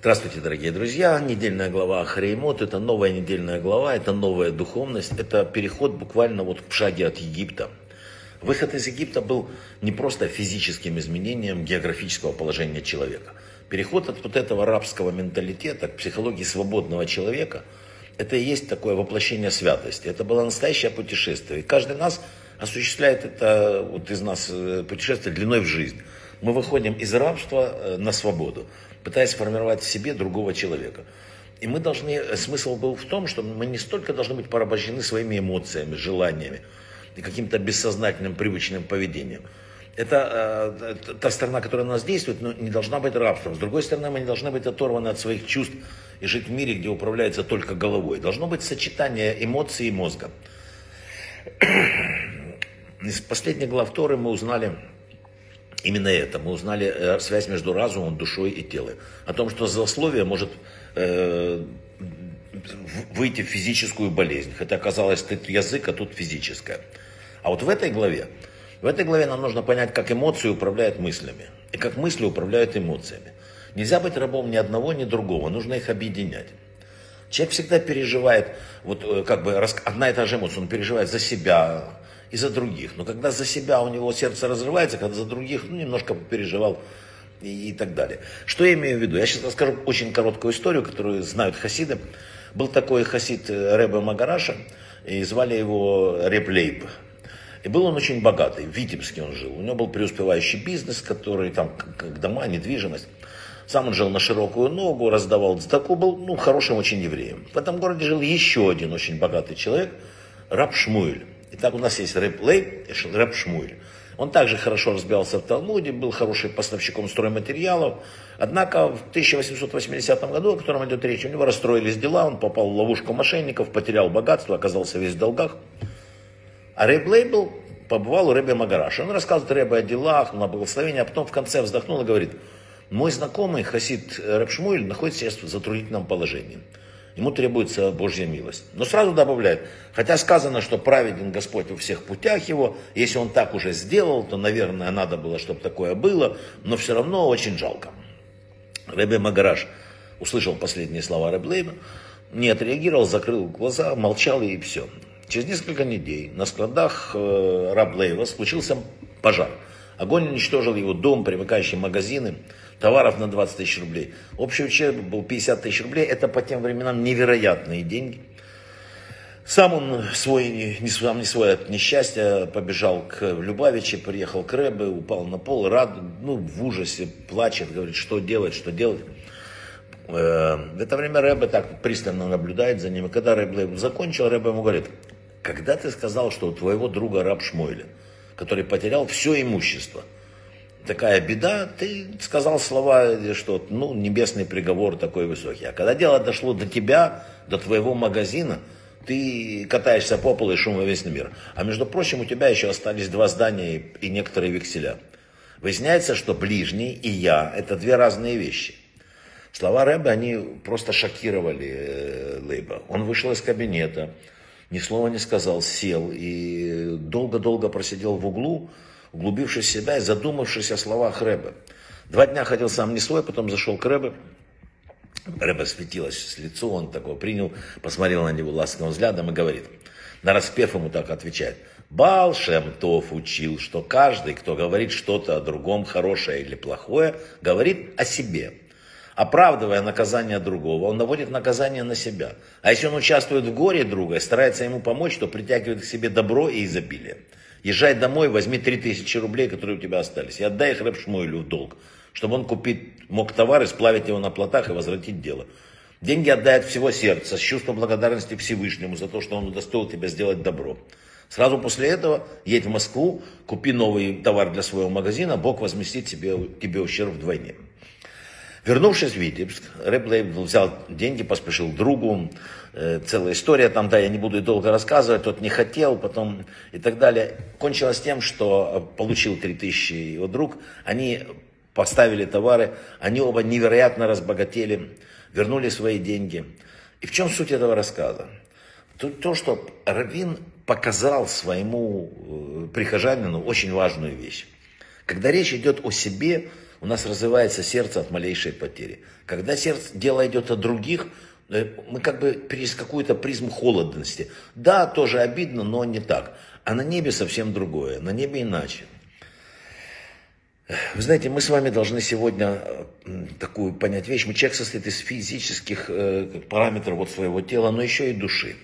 Здравствуйте, дорогие друзья. Недельная глава Харимот – это новая недельная глава, это новая духовность, это переход буквально вот в шаге от Египта. Выход из Египта был не просто физическим изменением географического положения человека. Переход от вот этого рабского менталитета к психологии свободного человека – это и есть такое воплощение святости. Это было настоящее путешествие. И каждый нас осуществляет это вот из нас э, путешествие длиной в жизнь. Мы выходим из рабства э, на свободу пытаясь сформировать в себе другого человека. И мы должны, смысл был в том, что мы не столько должны быть порабощены своими эмоциями, желаниями и каким-то бессознательным привычным поведением. Это э, та сторона, которая на нас действует, но не должна быть рабством. С другой стороны, мы не должны быть оторваны от своих чувств и жить в мире, где управляется только головой. Должно быть сочетание эмоций и мозга. Из последних глав Торы мы узнали именно это. Мы узнали э, связь между разумом, душой и телом. О том, что злословие может э, выйти в физическую болезнь. Хотя оказалось, тут язык, а тут физическое. А вот в этой главе, в этой главе нам нужно понять, как эмоции управляют мыслями. И как мысли управляют эмоциями. Нельзя быть рабом ни одного, ни другого. Нужно их объединять. Человек всегда переживает, вот э, как бы одна и та же эмоция, он переживает за себя, и за других. Но когда за себя у него сердце разрывается, когда за других, ну, немножко переживал и, и так далее. Что я имею в виду? Я сейчас расскажу очень короткую историю, которую знают хасиды. Был такой хасид э, Рэбе Магараша, и звали его Реб Лейб. И был он очень богатый, в Витебске он жил. У него был преуспевающий бизнес, который там, как дома, недвижимость. Сам он жил на широкую ногу, раздавал такой был ну, хорошим очень евреем. В этом городе жил еще один очень богатый человек, раб Шмуэль. Итак, у нас есть Рэб Лей Рэб Шмуэль. Он также хорошо разбирался в Талмуде, был хорошим поставщиком стройматериалов. Однако в 1880 году, о котором идет речь, у него расстроились дела, он попал в ловушку мошенников, потерял богатство, оказался весь в долгах. А Рэб Лейбл побывал у Рэбе Магараша. Он рассказывает Рэбе о делах, на благословение, а потом в конце вздохнул и говорит, мой знакомый Хасид Рэб Шмуэль находится сейчас в затруднительном положении ему требуется Божья милость. Но сразу добавляет, хотя сказано, что праведен Господь во всех путях его, если он так уже сделал, то, наверное, надо было, чтобы такое было, но все равно очень жалко. Ребе Магараш услышал последние слова Реблейна, не отреагировал, закрыл глаза, молчал и все. Через несколько недель на складах э, Раблейва случился пожар. Огонь уничтожил его дом, примыкающие магазины товаров на 20 тысяч рублей. Общий ущерб был 50 тысяч рублей. Это по тем временам невероятные деньги. Сам он свой, не, сам не свой от несчастья побежал к Любавиче, приехал к Рэбе, упал на пол, рад, ну, в ужасе, плачет, говорит, что делать, что делать. Э, в это время Рэбе так пристально наблюдает за ним. И когда Рэбе закончил, Рэбе ему говорит, когда ты сказал, что у твоего друга раб Шмойля, который потерял все имущество – такая беда, ты сказал слова, что ну, небесный приговор такой высокий. А когда дело дошло до тебя, до твоего магазина, ты катаешься по полу и шум весь мир. А между прочим, у тебя еще остались два здания и некоторые векселя. Выясняется, что ближний и я – это две разные вещи. Слова Рэба, они просто шокировали э, Лейба. Он вышел из кабинета, ни слова не сказал, сел и долго-долго просидел в углу, углубившись в себя и задумавшись о словах Рэбе. Два дня ходил сам не свой, потом зашел к Рэбе. Рэбе светилось с лицо, он такой принял, посмотрел на него ласковым взглядом и говорит, на распев ему так отвечает, Бал Шемтов учил, что каждый, кто говорит что-то о другом, хорошее или плохое, говорит о себе. Оправдывая наказание другого, он наводит наказание на себя. А если он участвует в горе друга и старается ему помочь, то притягивает к себе добро и изобилие. Езжай домой, возьми 3000 рублей, которые у тебя остались, и отдай их Рэб Шмуэлю в долг, чтобы он купить мог товар сплавить его на плотах и возвратить дело. Деньги отдай от всего сердца, с чувством благодарности Всевышнему за то, что он удостоил тебя сделать добро. Сразу после этого едь в Москву, купи новый товар для своего магазина, Бог возместит тебе, тебе ущерб вдвойне. Вернувшись в Витебск, Лейбл взял деньги, поспешил другу. Э, целая история там, да, я не буду долго рассказывать, тот не хотел, потом и так далее. Кончилось тем, что получил 3000 его друг, они поставили товары, они оба невероятно разбогатели, вернули свои деньги. И в чем суть этого рассказа? То, то что Равин показал своему э, прихожанину очень важную вещь. Когда речь идет о себе, у нас развивается сердце от малейшей потери. Когда сердце, дело идет о других, э, мы как бы через какую-то призму холодности. Да, тоже обидно, но не так. А на небе совсем другое, на небе иначе. Вы знаете, мы с вами должны сегодня э, такую понять вещь. Мы человек состоит из физических э, параметров вот своего тела, но еще и души.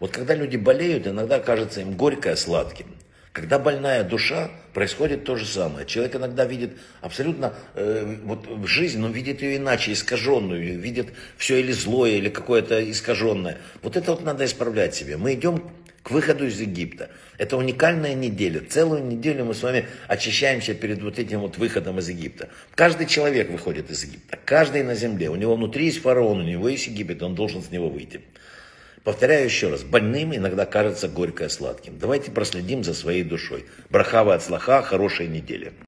Вот когда люди болеют, иногда кажется им горькое сладким. Когда больная душа, происходит то же самое. Человек иногда видит абсолютно э, вот жизнь, но видит ее иначе, искаженную, видит все или злое, или какое-то искаженное. Вот это вот надо исправлять себе. Мы идем к выходу из Египта. Это уникальная неделя. Целую неделю мы с вами очищаемся перед вот этим вот выходом из Египта. Каждый человек выходит из Египта. Каждый на земле. У него внутри есть фараон, у него есть Египет, он должен с него выйти. Повторяю еще раз, больным иногда кажется горькое сладким. Давайте проследим за своей душой. Брахава от слаха, хорошей недели.